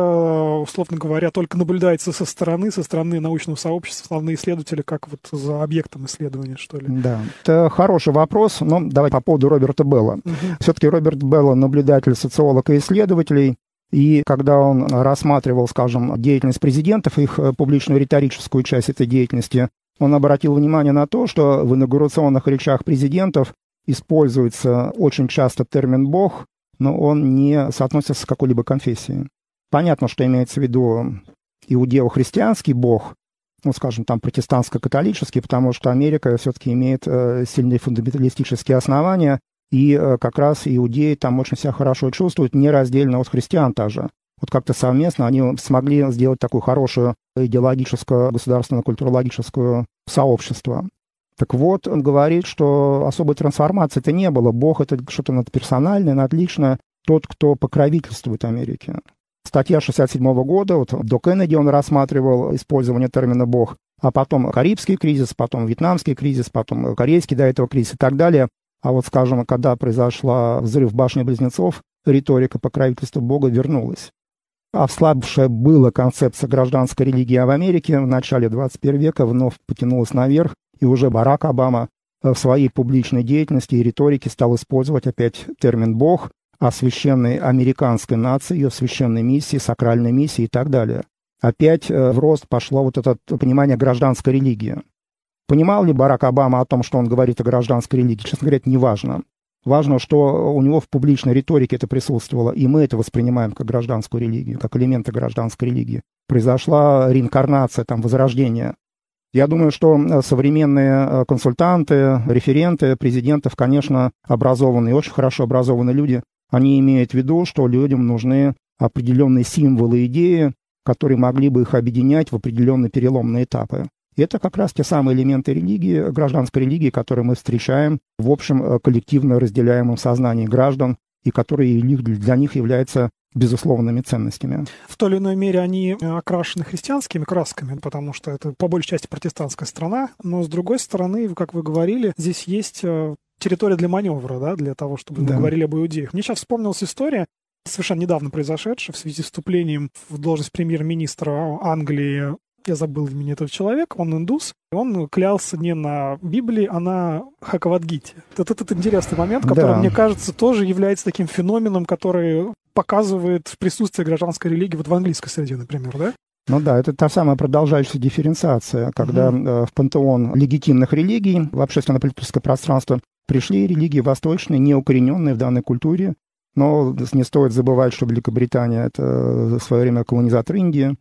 условно говоря, только наблюдается со стороны, со стороны научного сообщества, основные исследователи, как вот за объектом исследования, что ли? Да, это хороший вопрос, но давайте по поводу Роберта Белла. Угу. Все-таки Роберт Белла наблюдатель, социолог и исследователей, и когда он рассматривал, скажем, деятельность президентов, их э, публичную риторическую часть этой деятельности, он обратил внимание на то, что в инаугурационных речах президентов используется очень часто термин «бог», но он не соотносится с какой-либо конфессией. Понятно, что имеется в виду иудео-христианский бог, ну, скажем, там протестантско-католический, потому что Америка все-таки имеет э, сильные фундаменталистические основания, и э, как раз иудеи там очень себя хорошо чувствуют, нераздельно от христиан тоже. Вот как-то совместно они смогли сделать такую хорошую идеологическую, государственно-культурологическую сообщество. Так вот, он говорит, что особой трансформации это не было. Бог — это что-то надперсональное, надличное. Тот, кто покровительствует Америке. Статья 67 года, вот до Кеннеди он рассматривал использование термина «бог», а потом Карибский кризис, потом Вьетнамский кризис, потом Корейский до этого кризис и так далее. А вот, скажем, когда произошла взрыв башни-близнецов, риторика покровительства Бога вернулась. А вслабшая была концепция гражданской религии в Америке в начале 21 века вновь потянулась наверх, и уже Барак Обама в своей публичной деятельности и риторике стал использовать опять термин «бог», о священной американской нации, ее священной миссии, сакральной миссии и так далее. Опять э, в рост пошло вот это понимание гражданской религии. Понимал ли Барак Обама о том, что он говорит о гражданской религии? Честно говоря, это не важно. Важно, что у него в публичной риторике это присутствовало, и мы это воспринимаем как гражданскую религию, как элементы гражданской религии. Произошла реинкарнация, там, возрождение. Я думаю, что э, современные э, консультанты, референты президентов, конечно, образованные, очень хорошо образованные люди, они имеют в виду, что людям нужны определенные символы, идеи, которые могли бы их объединять в определенные переломные этапы. И это как раз те самые элементы религии, гражданской религии, которые мы встречаем в общем э, коллективно разделяемом сознании граждан, и которые для них являются безусловными ценностями. В той или иной мере они э, окрашены христианскими красками, потому что это по большей части протестантская страна, но с другой стороны, как вы говорили, здесь есть э, территория для маневра, да, для того, чтобы да. мы говорили об иудеях. Мне сейчас вспомнилась история, совершенно недавно произошедшая в связи с вступлением в должность премьер-министра Англии я забыл имя этого человека, он индус, он клялся не на Библии, а на Хакавадгите. Вот этот интересный момент, который, да. мне кажется, тоже является таким феноменом, который показывает присутствие гражданской религии вот в английской среде, например, да? Ну да, это та самая продолжающаяся дифференциация, когда угу. в пантеон легитимных религий в общественно-политическое пространство пришли религии восточные, неукорененные в данной культуре, но не стоит забывать, что Великобритания — это в свое время колонизатор Индии,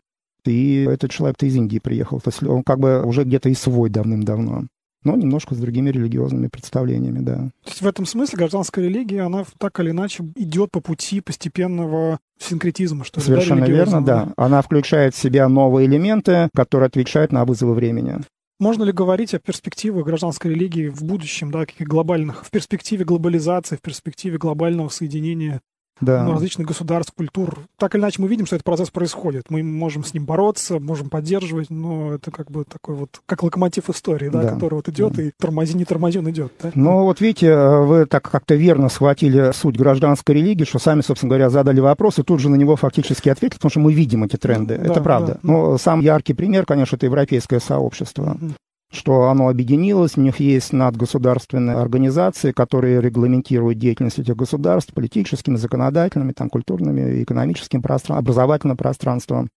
и этот человек-то из Индии приехал. То есть он как бы уже где-то и свой давным-давно. Но немножко с другими религиозными представлениями, да. То есть в этом смысле гражданская религия, она так или иначе идет по пути постепенного синкретизма, что ли, Совершенно да, верно, да. Она включает в себя новые элементы, которые отвечают на вызовы времени. Можно ли говорить о перспективах гражданской религии в будущем, да, каких глобальных, в перспективе глобализации, в перспективе глобального соединения да. ну, различных государств, культур. Так или иначе мы видим, что этот процесс происходит. Мы можем с ним бороться, можем поддерживать, но это как бы такой вот, как локомотив истории, да, да. который вот идет да. и тормози, не тормози, он идет. Да? Ну вот видите, вы так как-то верно схватили суть гражданской религии, что сами, собственно говоря, задали вопрос и тут же на него фактически ответили, потому что мы видим эти тренды. Да, это правда. Да. Но самый яркий пример, конечно, это европейское сообщество. Что оно объединилось, у них есть надгосударственные организации, которые регламентируют деятельность этих государств политическими, законодательными, там, культурными, экономическим пространством, образовательным пространством.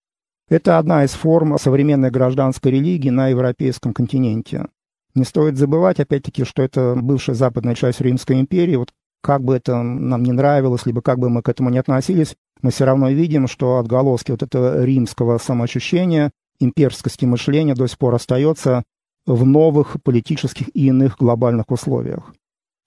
Это одна из форм современной гражданской религии на европейском континенте. Не стоит забывать, опять-таки, что это бывшая западная часть Римской империи. Вот как бы это нам не нравилось, либо как бы мы к этому не относились, мы все равно видим, что отголоски вот этого римского самоощущения, имперскости мышления до сих пор остается в новых политических и иных глобальных условиях.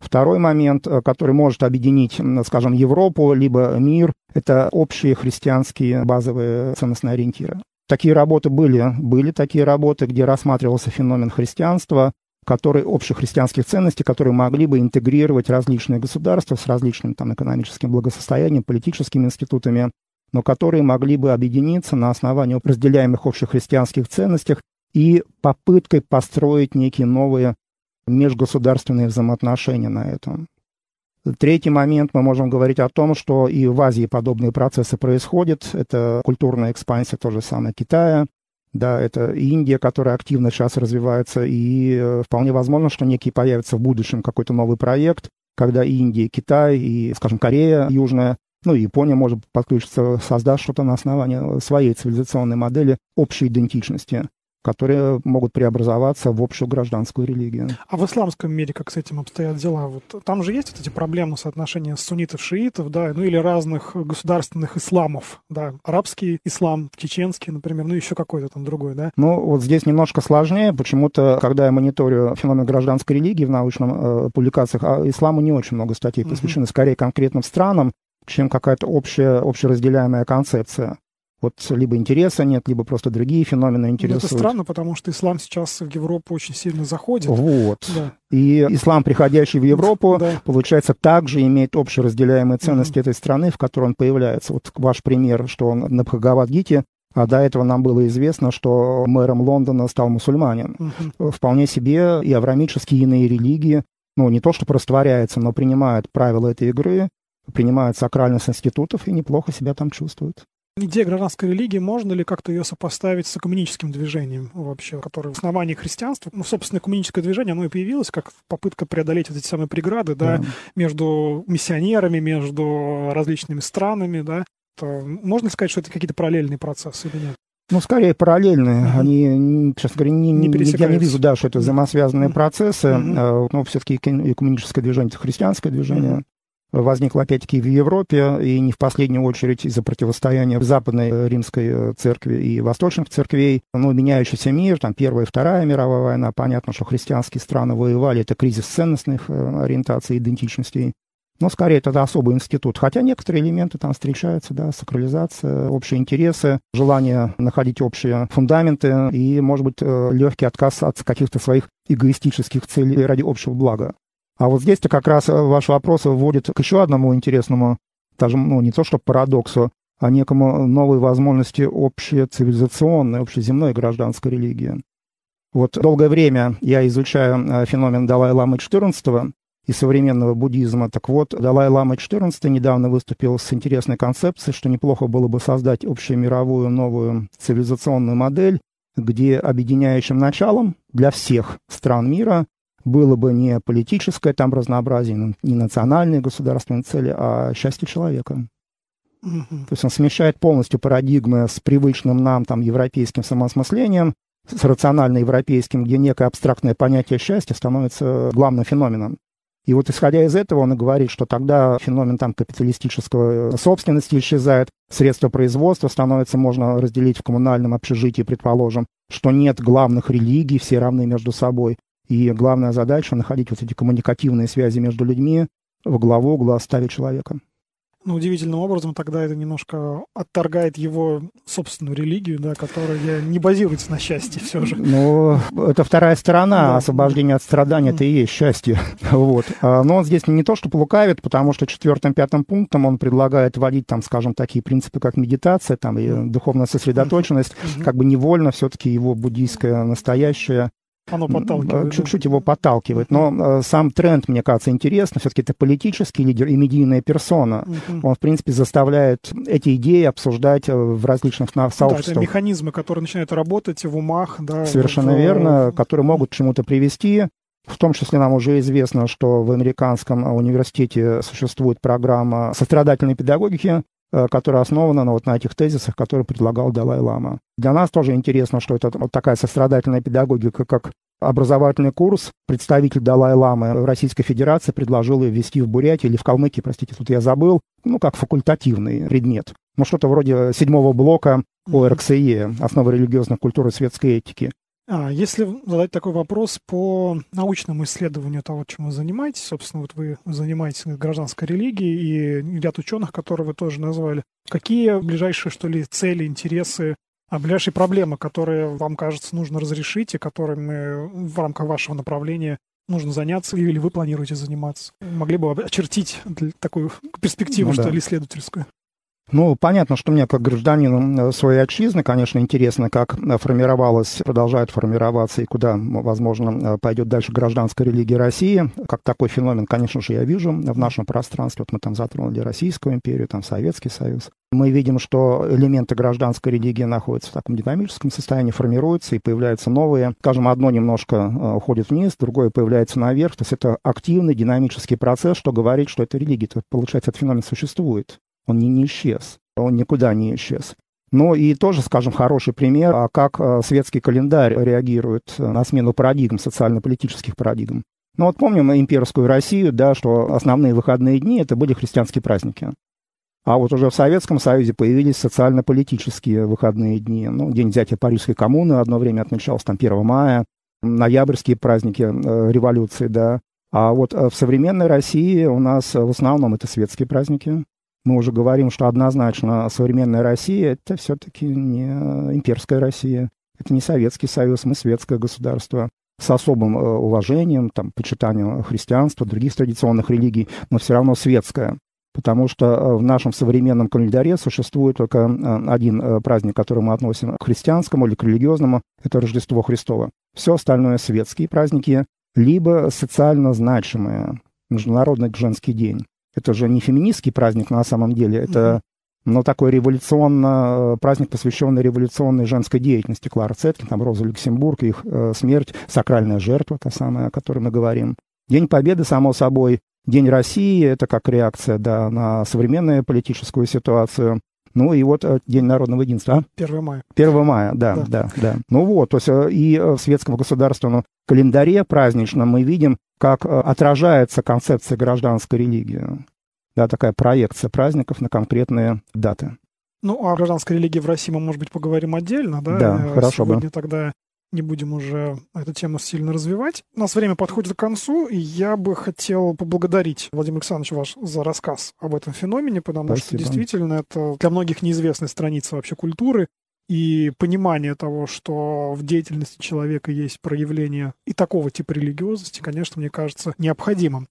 Второй момент, э, который может объединить, скажем, Европу, либо мир, это общие христианские базовые ценностные ориентиры. Такие работы были, были такие работы, где рассматривался феномен христианства, который, общехристианских ценностей, которые могли бы интегрировать различные государства с различным там, экономическим благосостоянием, политическими институтами, но которые могли бы объединиться на основании разделяемых общехристианских ценностей и попыткой построить некие новые межгосударственные взаимоотношения на этом. Третий момент, мы можем говорить о том, что и в Азии подобные процессы происходят. Это культурная экспансия, то же самое Китая, да, это Индия, которая активно сейчас развивается, и э, вполне возможно, что некий появится в будущем какой-то новый проект, когда Индия, Китай и, скажем, Корея Южная, ну и Япония может подключиться, создать что-то на основании своей цивилизационной модели общей идентичности которые могут преобразоваться в общую гражданскую религию. А в исламском мире как с этим обстоят дела? Вот там же есть вот эти проблемы соотношения суннитов, шиитов, да, ну или разных государственных исламов, да, арабский ислам, чеченский, например, ну еще какой-то там другой, да? Ну вот здесь немножко сложнее, почему-то, когда я мониторю феномен гражданской религии в научных э, публикациях, а исламу не очень много статей посвящены, uh-huh. скорее конкретным странам, чем какая-то общая, общеразделяемая концепция. Вот либо интереса нет, либо просто другие феномены интересуют. Это странно, потому что ислам сейчас в Европу очень сильно заходит. Вот. Да. И ислам, приходящий в Европу, да. получается, также имеет общеразделяемые ценности mm-hmm. этой страны, в которой он появляется. Вот ваш пример, что он на Бхагавадгите, а до этого нам было известно, что мэром Лондона стал мусульманин. Угу. Вполне себе и аврамические иные религии, ну, не то что растворяются, но принимают правила этой игры, принимают сакральность институтов и неплохо себя там чувствуют. Идея гражданской религии, можно ли как-то ее сопоставить с экуменическим движением вообще, которое в основании христианства, ну, собственно, экуменическое движение, оно и появилось как попытка преодолеть вот эти самые преграды, да, да между миссионерами, между различными странами, да. То можно ли сказать, что это какие-то параллельные процессы или нет? Ну, скорее параллельные. Uh-huh. Они, честно говоря, не, не я не вижу, да, что это взаимосвязанные uh-huh. процессы. Uh-huh. Но все-таки экуменическое движение — это христианское движение. Uh-huh возникла опять-таки в Европе, и не в последнюю очередь из-за противостояния Западной э, Римской э, церкви и Восточных церквей. Ну, меняющийся мир, там Первая и Вторая мировая война, понятно, что христианские страны воевали, это кризис ценностных э, ориентаций, идентичностей. Но скорее это особый институт. Хотя некоторые элементы там встречаются, да, сакрализация, общие интересы, желание находить общие фундаменты и, может быть, легкий отказ от каких-то своих эгоистических целей ради общего блага. А вот здесь-то как раз э, ваш вопрос вводит к еще одному интересному, даже, ну, не то что парадоксу, а некому новой возможности общей цивилизационной, общеземной гражданской религии. Вот долгое время я изучаю э, феномен Далай-Ламы XIV и современного буддизма. Так вот, Далай-Лама XIV недавно выступил с интересной концепцией, что неплохо было бы создать общемировую новую цивилизационную модель, где объединяющим началом для всех стран мира было бы не политическое там разнообразие, не национальные государственные цели, а счастье человека. Угу. То есть он смещает полностью парадигмы с привычным нам там европейским самоосмыслением, с рационально-европейским, где некое абстрактное понятие счастья становится главным феноменом. И вот исходя из этого он и говорит, что тогда феномен там капиталистического собственности исчезает, средства производства становятся, можно разделить в коммунальном общежитии, предположим, что нет главных религий, все равны между собой. И главная задача — находить вот эти коммуникативные связи между людьми в главу угла ставить человека. Ну, удивительным образом тогда это немножко отторгает его собственную религию, да, которая не базируется на счастье все же. Ну, это вторая сторона. Да. Освобождение от страдания — это и есть счастье. вот. А, но он здесь не то, что лукавит, потому что четвертым-пятым пунктом он предлагает вводить, там, скажем, такие принципы, как медитация там, и духовная сосредоточенность, как бы невольно все-таки его буддийское настоящее оно подталкивает. Чуть-чуть его подталкивает. Но э, сам тренд, мне кажется, интересно. Все-таки это политический лидер и медийная персона. Он, в принципе, заставляет эти идеи обсуждать э, в различных сообществах. Да, это механизмы, которые начинают работать в умах. Да, Совершенно в... верно, которые могут к чему-то привести. В том числе нам уже известно, что в американском университете существует программа сострадательной педагогики, Э, которая основана на, вот, на этих тезисах, которые предлагал Далай-Лама. Для нас тоже интересно, что это вот такая сострадательная педагогика, как образовательный курс представитель Далай-Ламы в Российской Федерации предложил ее ввести в Бурятии или в Калмыкии, простите, тут я забыл, ну, как факультативный предмет. Ну, что-то вроде седьмого блока ОРКСЕ, основы религиозной культуры и светской этики. А, если задать такой вопрос по научному исследованию того, чем вы занимаетесь, собственно, вот вы занимаетесь гражданской религией и ряд ученых, которые вы тоже назвали, какие ближайшие, что ли, цели, интересы, а ближайшие проблемы, которые вам кажется нужно разрешить и которыми в рамках вашего направления нужно заняться или вы планируете заниматься? Могли бы очертить такую перспективу, ну, что да. ли, исследовательскую? Ну, понятно, что мне, как гражданину своей отчизны, конечно, интересно, как формировалась, продолжает формироваться и куда, возможно, пойдет дальше гражданская религия России. Как такой феномен, конечно же, я вижу в нашем пространстве. Вот мы там затронули Российскую империю, там Советский Союз. Мы видим, что элементы гражданской религии находятся в таком динамическом состоянии, формируются и появляются новые. Скажем, одно немножко э, уходит вниз, другое появляется наверх. То есть это активный динамический процесс, что говорит, что эта религия, получается, этот феномен существует. Он не, не исчез. Он никуда не исчез. Ну и тоже, скажем, хороший пример, а как э, светский календарь реагирует э, на смену парадигм, социально-политических парадигм. Ну вот помним имперскую Россию, да, что основные выходные дни это были христианские праздники. А вот уже в Советском Союзе появились социально-политические выходные дни. Ну, День взятия Парижской коммуны одно время отмечался, там 1 мая, ноябрьские праздники э, революции, да. А вот в современной России у нас в основном это светские праздники мы уже говорим, что однозначно современная Россия — это все-таки не имперская Россия, это не Советский Союз, мы светское государство с особым э, уважением, там, почитанием христианства, других традиционных религий, но все равно светское. Потому что э, в нашем современном календаре существует только э, один праздник, который мы относим к христианскому или к религиозному, это Рождество Христово. Все остальное светские праздники, либо социально значимые, Международный женский день. Это же не феминистский праздник на самом деле, это но такой революционно, э, праздник, посвященный революционной женской деятельности. Клара Цеткин, там Роза Люксембург, их э, смерть, сакральная жертва, та самая, о которой мы говорим. День Победы, само собой, День России, это как реакция да, на современную политическую ситуацию. Ну и вот э, День народного единства. 1 мая. 1 мая, да, да, да, да. Ну вот, то есть э, и в светском государственном календаре праздничном мы видим, как э, отражается концепция гражданской религии. Да, такая проекция праздников на конкретные даты. Ну, о гражданской религии в России мы, может быть, поговорим отдельно, да? Да, хорошо Сегодня бы. тогда не будем уже эту тему сильно развивать. У нас время подходит к концу, и я бы хотел поблагодарить Владимир Александрович ваш за рассказ об этом феномене, потому Спасибо. что действительно это для многих неизвестная страница вообще культуры, и понимание того, что в деятельности человека есть проявление и такого типа религиозности, конечно, мне кажется необходимым.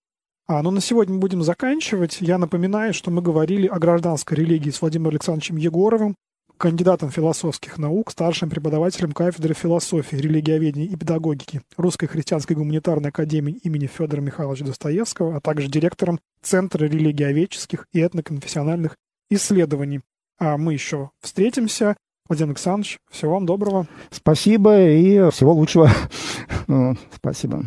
А, но на сегодня мы будем заканчивать. Я напоминаю, что мы говорили о гражданской религии с Владимиром Александровичем Егоровым, кандидатом философских наук, старшим преподавателем кафедры философии, религиоведения и педагогики Русской христианской гуманитарной академии имени Федора Михайловича Достоевского, а также директором Центра религиоведческих и этноконфессиональных исследований. А мы еще встретимся Владимир Александрович, всего вам доброго. Спасибо и всего лучшего. Ну, спасибо.